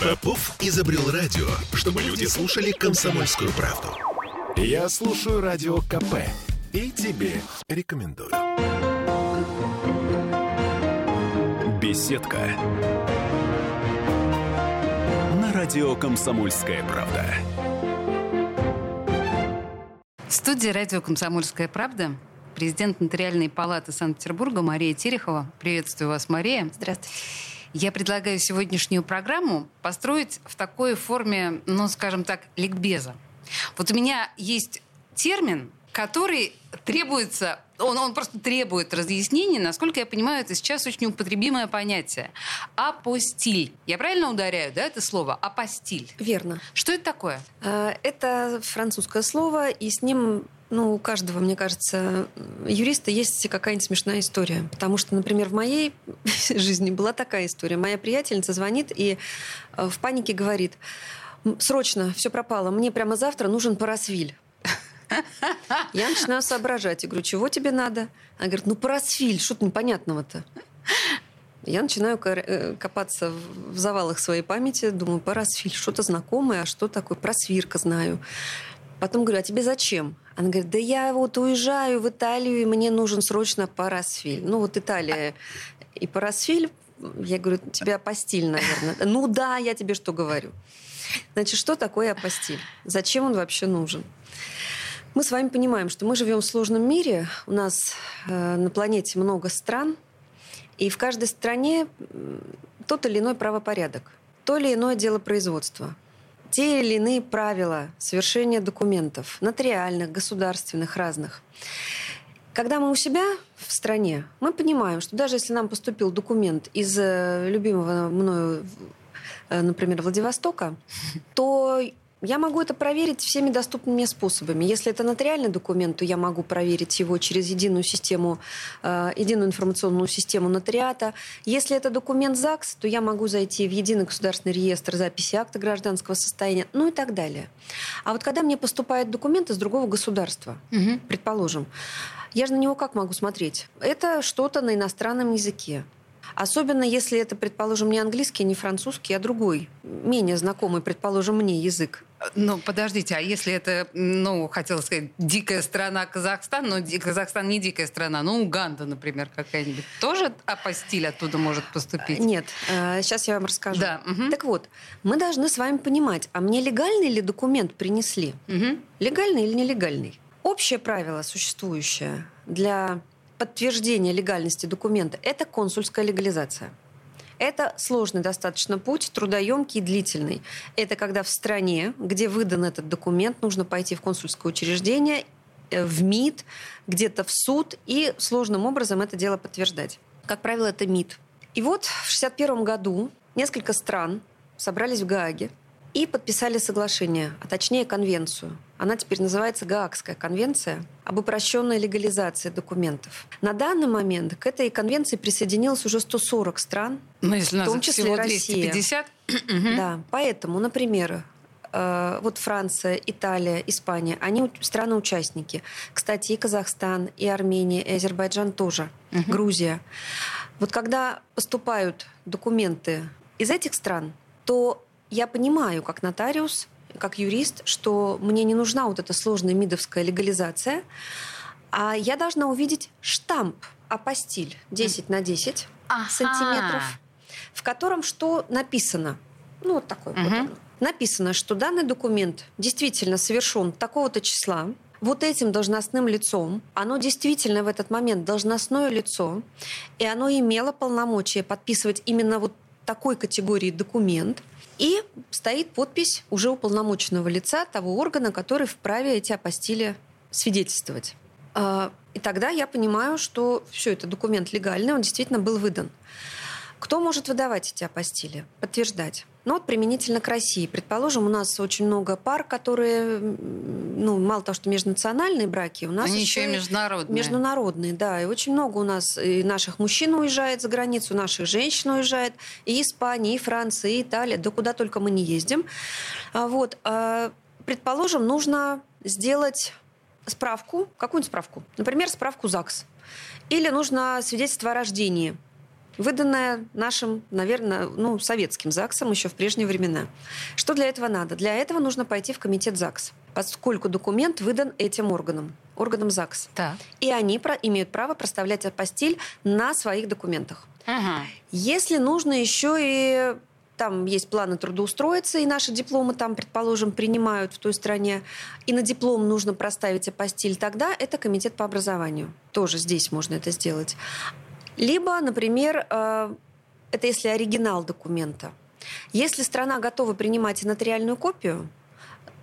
Попов изобрел радио, чтобы люди слушали комсомольскую правду. Я слушаю радио КП и тебе рекомендую. Беседка. На радио «Комсомольская правда». В студии радио «Комсомольская правда» президент Нотариальной палаты Санкт-Петербурга Мария Терехова. Приветствую вас, Мария. Здравствуйте. Я предлагаю сегодняшнюю программу построить в такой форме, ну, скажем так, ликбеза. Вот у меня есть термин, который требуется, он, он просто требует разъяснений, насколько я понимаю, это сейчас очень употребимое понятие. Апостиль. Я правильно ударяю, да, это слово? Апостиль. Верно. Что это такое? А, это французское слово, и с ним ну, у каждого, мне кажется, юриста есть какая-нибудь смешная история. Потому что, например, в моей жизни была такая история. Моя приятельница звонит и э, в панике говорит, срочно, все пропало, мне прямо завтра нужен парасвиль. Я начинаю соображать. Я говорю, чего тебе надо? Она говорит, ну парасвиль, что-то непонятного-то. Я начинаю э, копаться в завалах своей памяти, думаю, парасвиль, что-то знакомое, а что такое? Просвирка знаю. Потом говорю, а тебе зачем? Она говорит, да я вот уезжаю в Италию, и мне нужен срочно парасфиль. Ну вот Италия и парасфиль. Я говорю, тебе апостиль, наверное. Ну да, я тебе что говорю. Значит, что такое апостиль? Зачем он вообще нужен? Мы с вами понимаем, что мы живем в сложном мире. У нас э, на планете много стран, и в каждой стране тот или иной правопорядок, то или иное дело производства – те или иные правила совершения документов, нотариальных, государственных, разных. Когда мы у себя в стране, мы понимаем, что даже если нам поступил документ из э, любимого мною, э, например, Владивостока, то я могу это проверить всеми доступными способами. Если это нотариальный документ, то я могу проверить его через единую систему, э, единую информационную систему нотариата. Если это документ ЗАГС, то я могу зайти в единый государственный реестр записи акта гражданского состояния, ну и так далее. А вот когда мне поступает документ из другого государства, угу. предположим, я же на него как могу смотреть? Это что-то на иностранном языке. Особенно если это, предположим, не английский, не французский, а другой, менее знакомый, предположим, мне язык. Ну, подождите, а если это, ну, хотела сказать, дикая страна Казахстан, но Казахстан не дикая страна, ну, Уганда, например, какая-нибудь, тоже апостиль оттуда может поступить? Нет, сейчас э, я вам расскажу. Да. Угу. Так вот, мы должны с вами понимать, а мне легальный ли документ принесли? Угу. Легальный или нелегальный? Общее правило существующее для подтверждения легальности документа – это консульская легализация. Это сложный достаточно путь, трудоемкий и длительный. Это когда в стране, где выдан этот документ, нужно пойти в консульское учреждение, э, в МИД, где-то в суд и сложным образом это дело подтверждать. Как правило, это МИД. И вот в 1961 году несколько стран собрались в Гааге и подписали соглашение, а точнее конвенцию. Она теперь называется Гаагская конвенция об упрощенной легализации документов. На данный момент к этой конвенции присоединилось уже 140 стран, ну, если в том числе всего 250. Россия. Да, поэтому, например, э, вот Франция, Италия, Испания, они страны-участники. Кстати, и Казахстан, и Армения, и Азербайджан тоже, угу. Грузия. Вот когда поступают документы из этих стран, то я понимаю, как нотариус, как юрист, что мне не нужна вот эта сложная мидовская легализация, а я должна увидеть штамп апостиль 10 на 10 ага. сантиметров, в котором что написано. Ну, вот такой угу. вот оно. Написано, что данный документ действительно совершен такого-то числа, вот этим должностным лицом, оно действительно в этот момент должностное лицо, и оно имело полномочия подписывать именно вот такой категории документ, и стоит подпись уже уполномоченного лица того органа, который вправе эти апостили свидетельствовать. А, и тогда я понимаю, что все это документ легальный, он действительно был выдан. Кто может выдавать эти апостили, подтверждать? Ну вот применительно к России. Предположим, у нас очень много пар, которые, ну, мало того, что межнациональные браки, у нас Они еще и международные. Международные, да. И очень много у нас и наших мужчин уезжает за границу, наших женщин уезжает. И Испания, и Франция, и Италия, да куда только мы не ездим. А вот. А, предположим, нужно сделать справку, какую-нибудь справку. Например, справку ЗАГС. Или нужно свидетельство о рождении – выданная нашим, наверное, ну, советским ЗАГСом еще в прежние времена. Что для этого надо? Для этого нужно пойти в комитет ЗАГС, поскольку документ выдан этим органом, органом ЗАГС. Так. И они про, имеют право проставлять апостиль на своих документах. Ага. Если нужно еще и там есть планы трудоустроиться, и наши дипломы там, предположим, принимают в той стране, и на диплом нужно проставить апостиль, тогда это комитет по образованию. Тоже здесь можно это сделать. Либо, например, э, это если оригинал документа. Если страна готова принимать нотариальную копию,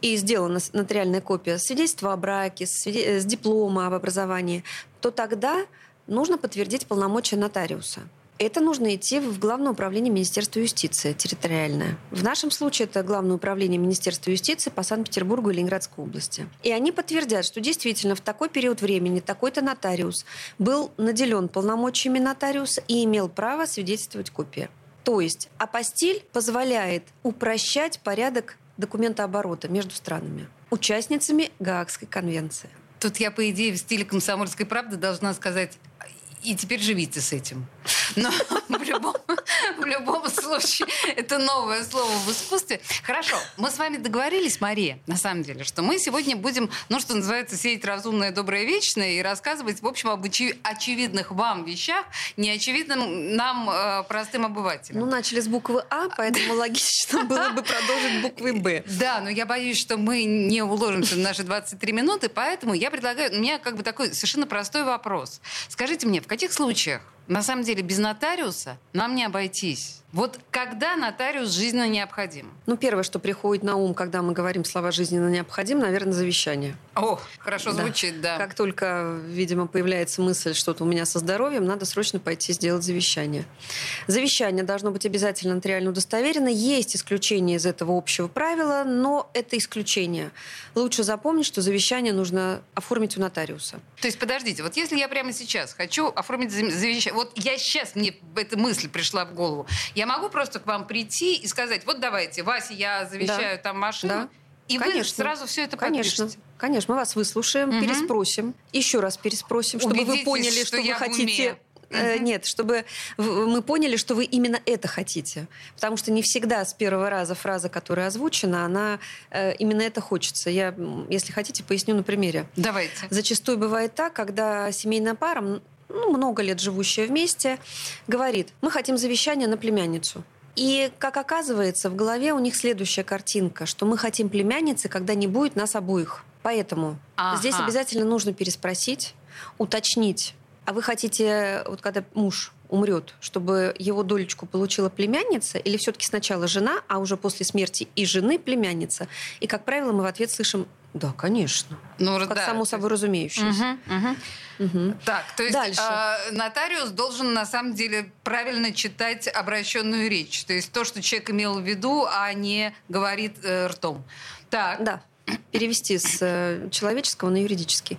и сделана нотариальная копия свидетельства о браке, с диплома об образовании, то тогда нужно подтвердить полномочия нотариуса это нужно идти в Главное управление Министерства юстиции территориальное. В нашем случае это Главное управление Министерства юстиции по Санкт-Петербургу и Ленинградской области. И они подтвердят, что действительно в такой период времени такой-то нотариус был наделен полномочиями нотариуса и имел право свидетельствовать копии. То есть апостиль позволяет упрощать порядок документооборота между странами, участницами Гаагской конвенции. Тут я, по идее, в стиле комсомольской правды должна сказать, и теперь живите с этим. Но в любом, в любом случае это новое слово в искусстве. Хорошо, мы с вами договорились, Мария, на самом деле, что мы сегодня будем, ну, что называется, сеять разумное, доброе, вечное и рассказывать, в общем, об очевидных вам вещах, неочевидным нам, э, простым обывателям. Ну, начали с буквы А, поэтому логично было бы продолжить буквой Б. Да, но я боюсь, что мы не уложимся в наши 23 минуты, поэтому я предлагаю, у меня как бы такой совершенно простой вопрос. Скажите мне, в каких случаях на самом деле без нотариуса нам не обойтись. Вот когда нотариус жизненно необходим? Ну, первое, что приходит на ум, когда мы говорим слова «жизненно необходим», наверное, завещание. О, хорошо да. звучит, да. Как только, видимо, появляется мысль, что-то у меня со здоровьем, надо срочно пойти сделать завещание. Завещание должно быть обязательно нотариально удостоверено. Есть исключение из этого общего правила, но это исключение. Лучше запомнить, что завещание нужно оформить у нотариуса. То есть, подождите, вот если я прямо сейчас хочу оформить завещание, вот я сейчас, мне эта мысль пришла в голову, я могу просто к вам прийти и сказать, вот давайте, Вася, я завещаю да. там машину, да. и Конечно. вы сразу все это Конечно. подпишете. Конечно, мы вас выслушаем, угу. переспросим, еще раз переспросим, чтобы Убедитесь, вы поняли, что, что вы хотите. Э, нет, чтобы мы поняли, что вы именно это хотите. Потому что не всегда с первого раза фраза, которая озвучена, она э, именно это хочется. Я, если хотите, поясню на примере. Давайте. Зачастую бывает так, когда семейная пара ну, много лет живущая вместе, говорит, мы хотим завещание на племянницу. И, как оказывается, в голове у них следующая картинка, что мы хотим племянницы, когда не будет нас обоих. Поэтому ага. здесь обязательно нужно переспросить, уточнить. А вы хотите, вот когда муж умрет, чтобы его долечку получила племянница, или все-таки сначала жена, а уже после смерти и жены племянница? И, как правило, мы в ответ слышим да, конечно. Ну, как да, само собой разумеющееся. Угу, угу. Угу. Так, то есть Дальше. Э, нотариус должен на самом деле правильно читать обращенную речь. То есть то, что человек имел в виду, а не говорит э, ртом. Так. Да перевести с э, человеческого на юридический.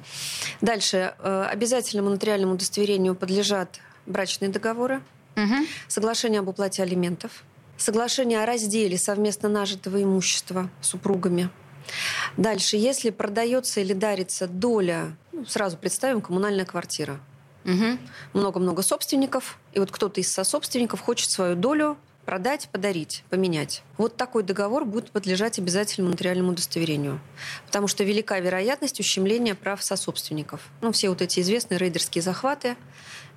Дальше. Э, обязательному нотариальному удостоверению подлежат брачные договоры, угу. соглашение об уплате алиментов, соглашение о разделе совместно нажитого имущества супругами, Дальше, если продается или дарится доля, ну, сразу представим, коммунальная квартира. Угу. Много-много собственников, и вот кто-то из сособственников хочет свою долю продать, подарить, поменять. Вот такой договор будет подлежать обязательному нотариальному удостоверению. Потому что велика вероятность ущемления прав сособственников. Ну, все вот эти известные рейдерские захваты,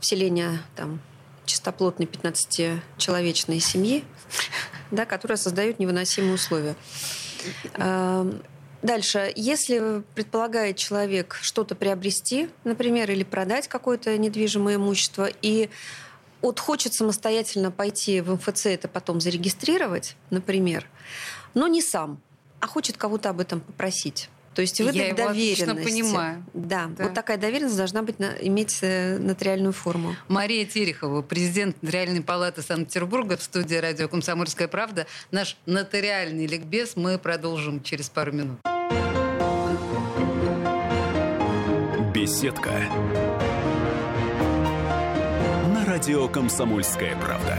вселение там, чистоплотной 15-человечной семьи, да, которые создают невыносимые условия. Эм, дальше, если предполагает человек что-то приобрести, например, или продать какое-то недвижимое имущество, и вот хочет самостоятельно пойти в МФЦ это потом зарегистрировать, например, но не сам, а хочет кого-то об этом попросить. То есть выдать Я доверенность. понимаю. Да, да, вот такая доверенность должна быть на, иметь э, нотариальную форму. Мария Терехова, президент Нотариальной палаты Санкт-Петербурга в студии радио «Комсомольская правда». Наш нотариальный ликбез мы продолжим через пару минут. Беседка. На радио «Комсомольская правда».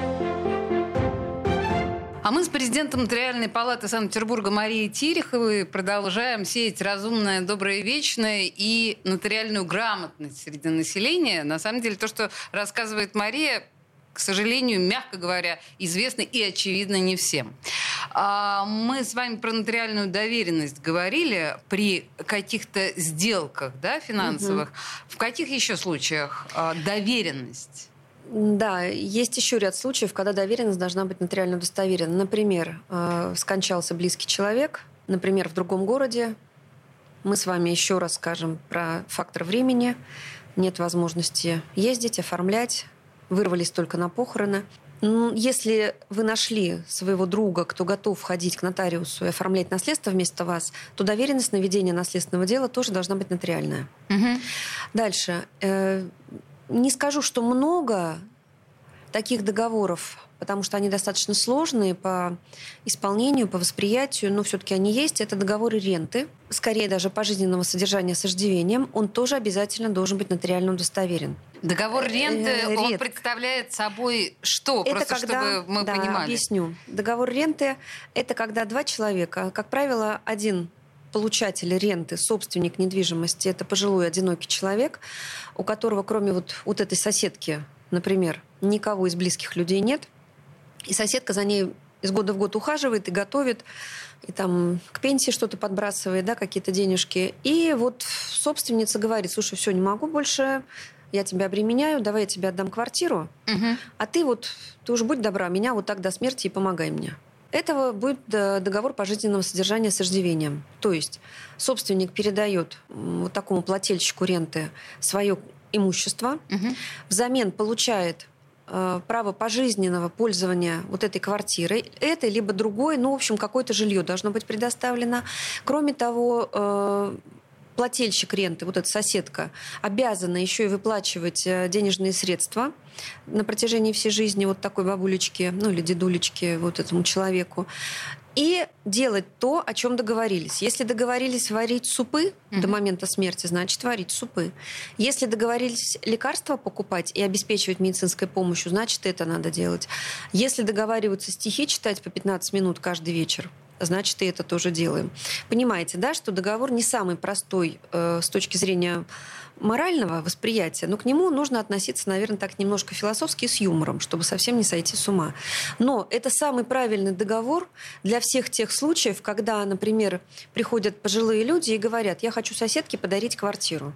А мы с президентом Нотариальной палаты Санкт-Петербурга Марией Тереховой продолжаем сеять разумное, доброе, вечное и нотариальную грамотность среди населения. На самом деле, то, что рассказывает Мария, к сожалению, мягко говоря, известно и очевидно не всем. А мы с вами про нотариальную доверенность говорили при каких-то сделках да, финансовых. Угу. В каких еще случаях а, доверенность? Да, есть еще ряд случаев, когда доверенность должна быть нотариально удостоверена. Например, э, скончался близкий человек, например, в другом городе. Мы с вами еще раз скажем про фактор времени. Нет возможности ездить, оформлять. Вырвались только на похороны. Если вы нашли своего друга, кто готов ходить к нотариусу и оформлять наследство вместо вас, то доверенность на ведение наследственного дела тоже должна быть нотариальная. Угу. Дальше. Э, не скажу, что много таких договоров потому что они достаточно сложные по исполнению, по восприятию, но все-таки они есть. Это договоры ренты, скорее даже пожизненного содержания с иждивением. Он тоже обязательно должен быть нотариально удостоверен. Договор ренты, э, он представляет собой что? Это Просто когда, чтобы мы да, понимали. объясню. Договор ренты – это когда два человека, как правило, один получатель ренты, собственник недвижимости, это пожилой одинокий человек, у которого кроме вот, вот этой соседки, например, никого из близких людей нет – и соседка за ней из года в год ухаживает и готовит, и там к пенсии что-то подбрасывает, да, какие-то денежки. И вот собственница говорит, слушай, все, не могу больше, я тебя обременяю, давай я тебе отдам квартиру, угу. а ты вот, ты уже будь добра, меня вот так до смерти и помогай мне. Этого будет договор пожизненного содержания с иждивением. То есть собственник передает вот такому плательщику ренты свое имущество, угу. взамен получает Э, право пожизненного пользования вот этой квартирой, этой либо другой, ну, в общем, какое-то жилье должно быть предоставлено. Кроме того, э, плательщик ренты, вот эта соседка, обязана еще и выплачивать э, денежные средства на протяжении всей жизни вот такой бабулечки, ну или дедулечки вот этому человеку и делать то, о чем договорились. Если договорились варить супы mm-hmm. до момента смерти, значит варить супы. Если договорились лекарства покупать и обеспечивать медицинской помощью, значит это надо делать. Если договариваются стихи читать по 15 минут каждый вечер, значит и это тоже делаем. Понимаете, да, что договор не самый простой э, с точки зрения морального восприятия, но к нему нужно относиться, наверное, так немножко философски с юмором, чтобы совсем не сойти с ума. Но это самый правильный договор для всех тех случаев, когда, например, приходят пожилые люди и говорят, я хочу соседке подарить квартиру.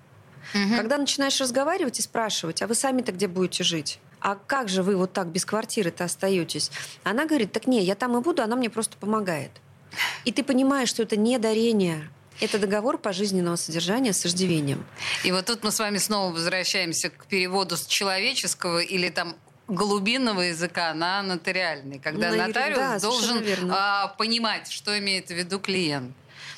Угу. Когда начинаешь разговаривать и спрашивать, а вы сами-то где будете жить? А как же вы вот так без квартиры-то остаетесь? Она говорит, так не, я там и буду, она мне просто помогает. И ты понимаешь, что это не дарение, это договор пожизненного содержания с иждивением. И вот тут мы с вами снова возвращаемся к переводу с человеческого или там глубинного языка на нотариальный, когда на нотариус да, должен а, понимать, что имеет в виду клиент.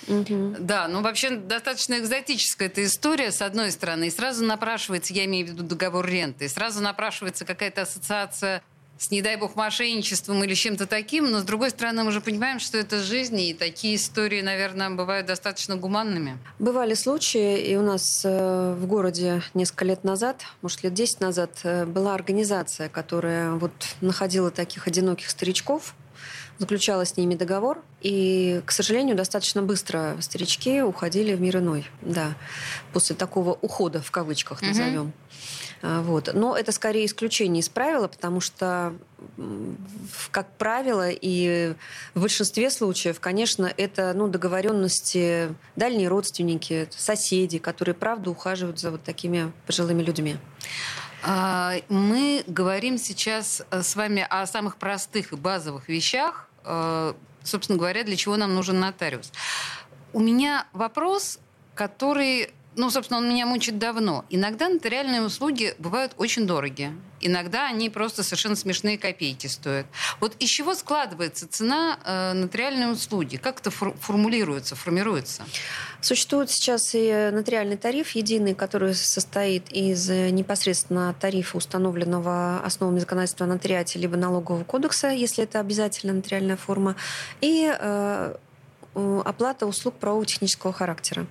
Угу. Да, ну вообще достаточно экзотическая эта история, с одной стороны. И сразу напрашивается, я имею в виду договор ренты, и сразу напрашивается какая-то ассоциация с, не дай бог, мошенничеством или чем-то таким, но, с другой стороны, мы же понимаем, что это жизнь, и такие истории, наверное, бывают достаточно гуманными. Бывали случаи, и у нас э, в городе несколько лет назад, может, лет 10 назад, э, была организация, которая вот находила таких одиноких старичков, заключала с ними договор, и, к сожалению, достаточно быстро старички уходили в мир иной, да, после такого ухода, в кавычках назовем. Угу. Вот. Но это скорее исключение из правила, потому что, как правило, и в большинстве случаев, конечно, это ну, договоренности дальние родственники, соседи, которые, правда, ухаживают за вот такими пожилыми людьми. А, мы говорим сейчас э, с вами о самых простых и базовых вещах, э, собственно говоря, для чего нам нужен нотариус. У меня вопрос, который ну, собственно, он меня мучит давно. Иногда нотариальные услуги бывают очень дорогие. Иногда они просто совершенно смешные копейки стоят. Вот из чего складывается цена э, нотариальной услуги? Как это фор- формулируется, формируется? Существует сейчас и нотариальный тариф единый, который состоит из э, непосредственно тарифа, установленного основами законодательства о нотариате либо налогового кодекса, если это обязательно нотариальная форма, и э, оплата услуг правового технического характера.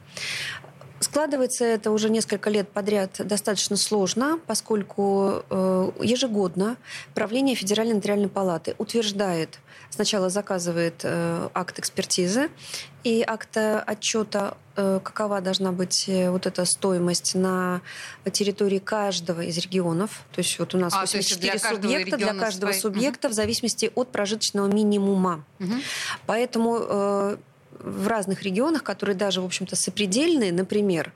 Складывается это уже несколько лет подряд достаточно сложно, поскольку э, ежегодно правление Федеральной нотариальной палаты утверждает, сначала заказывает э, акт экспертизы и акт отчета, э, какова должна быть вот эта стоимость на территории каждого из регионов. То есть вот у нас а, 84 для субъекта для каждого свои... субъекта угу. в зависимости от прожиточного минимума. Угу. Поэтому в разных регионах, которые даже, в общем-то, сопредельные, например,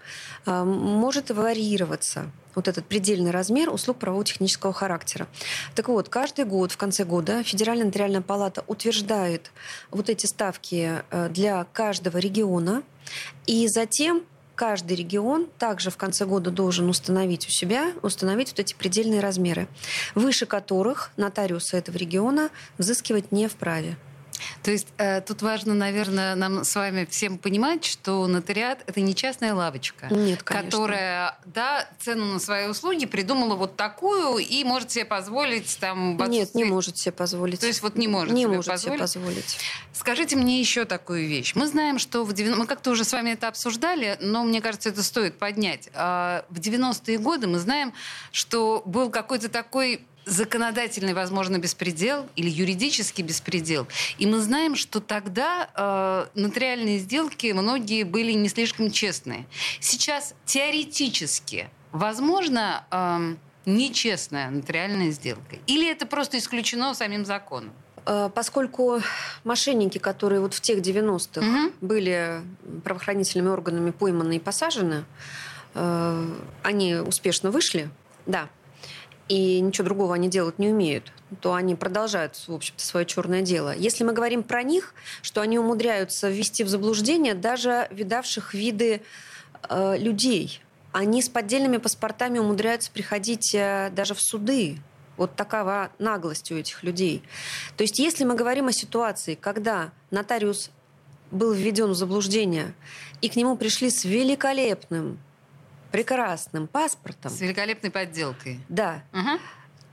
а, может варьироваться вот этот предельный размер услуг правово-технического характера. Так вот, каждый год, в конце года, Федеральная нотариальная палата утверждает вот эти ставки э, для каждого региона, и затем каждый регион также в конце года должен установить у себя, установить вот эти предельные размеры, выше которых нотариусы этого региона взыскивать не вправе. То есть э, тут важно, наверное, нам с вами всем понимать, что нотариат это не частная лавочка, Нет, которая, да, цену на свои услуги придумала вот такую и может себе позволить там. Нет, не может себе позволить. То есть вот не может. Не себе может позволить. себе позволить. Скажите мне еще такую вещь. Мы знаем, что в 90... мы как-то уже с вами это обсуждали, но мне кажется, это стоит поднять. А, в 90-е годы мы знаем, что был какой-то такой законодательный, возможно, беспредел или юридический беспредел. И мы знаем, что тогда э, нотариальные сделки многие были не слишком честные. Сейчас теоретически возможно э, нечестная нотариальная сделка? Или это просто исключено самим законом? Э, поскольку мошенники, которые вот в тех 90-х угу. были правоохранительными органами пойманы и посажены, э, они успешно вышли, да, и ничего другого они делать не умеют, то они продолжают, в общем-то, свое черное дело. Если мы говорим про них, что они умудряются ввести в заблуждение даже видавших виды э, людей, они с поддельными паспортами умудряются приходить э, даже в суды. Вот такова наглость у этих людей. То есть, если мы говорим о ситуации, когда нотариус был введен в заблуждение, и к нему пришли с великолепным прекрасным паспортом. С великолепной подделкой. Да. Угу.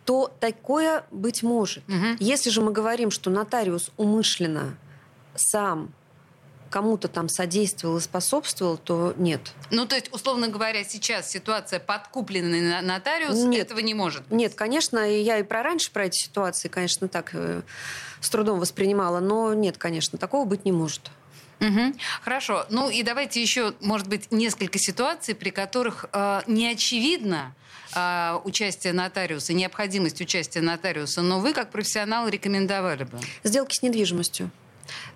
То такое быть может. Угу. Если же мы говорим, что нотариус умышленно сам кому-то там содействовал и способствовал, то нет. Ну, то есть, условно говоря, сейчас ситуация подкупленный нотариус нет. этого не может быть? Нет, конечно, и я и про раньше про эти ситуации, конечно, так э, с трудом воспринимала, но нет, конечно, такого быть не может. Угу. Хорошо. Ну и давайте еще, может быть, несколько ситуаций, при которых э, не очевидно э, участие нотариуса, необходимость участия нотариуса, но вы, как профессионал, рекомендовали бы. Сделки с недвижимостью.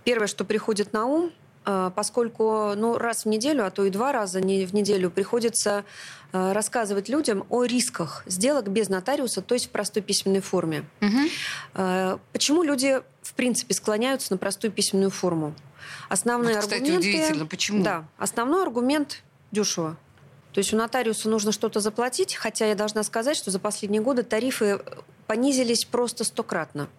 Первое, что приходит на ум, э, поскольку ну, раз в неделю, а то и два раза в неделю приходится э, рассказывать людям о рисках сделок без нотариуса, то есть в простой письменной форме. Угу. Почему люди, в принципе, склоняются на простую письменную форму? Основные вот, кстати, аргументы... удивительно. Почему? Да. Основной аргумент дешево. То есть у нотариуса нужно что-то заплатить, хотя я должна сказать, что за последние годы тарифы понизились просто стократно.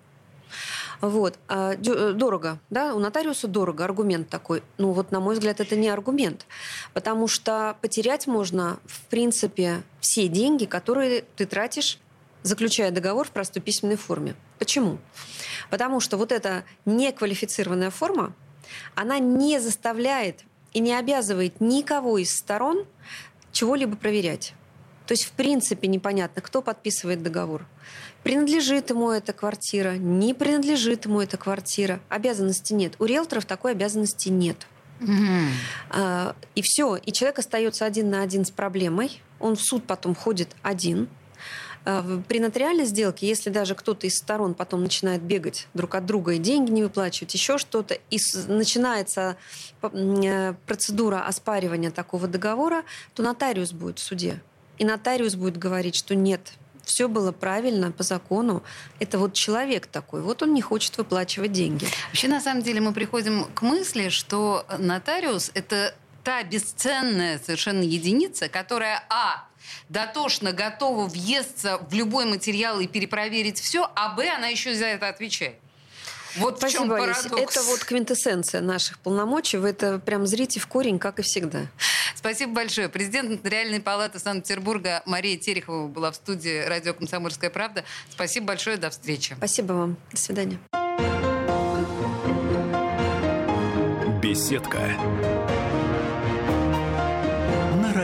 Вот. А, э, дорого, да, у нотариуса дорого, аргумент такой. Ну вот, на мой взгляд, это не аргумент, потому что потерять можно, в принципе, все деньги, которые ты тратишь, заключая договор в простой письменной форме. Почему? Потому что вот эта неквалифицированная форма, она не заставляет и не обязывает никого из сторон чего-либо проверять. То есть, в принципе, непонятно, кто подписывает договор. Принадлежит ему эта квартира, не принадлежит ему эта квартира. Обязанности нет. У риэлторов такой обязанности нет. Mm-hmm. И все. И человек остается один на один с проблемой. Он в суд потом ходит один. А, при нотариальной сделке, если даже кто-то из сторон потом начинает бегать друг от друга и деньги не выплачивать, еще что-то, и начинается э, процедура оспаривания такого договора, то нотариус будет в суде. И нотариус будет говорить, что нет, все было правильно по закону. Это вот человек такой, вот он не хочет выплачивать деньги. Вообще, на самом деле, мы приходим к мысли, что нотариус — это та бесценная совершенно единица, которая, а, дотошно готова въесться в любой материал и перепроверить все, а Б, она еще за это отвечает. Вот Спасибо, в чем парадокс. Это вот квинтэссенция наших полномочий. Вы это прям зрите в корень, как и всегда. Спасибо большое. Президент Нотариальной палаты Санкт-Петербурга Мария Терехова была в студии радио «Комсомольская правда». Спасибо большое. До встречи. Спасибо вам. До свидания. Беседка.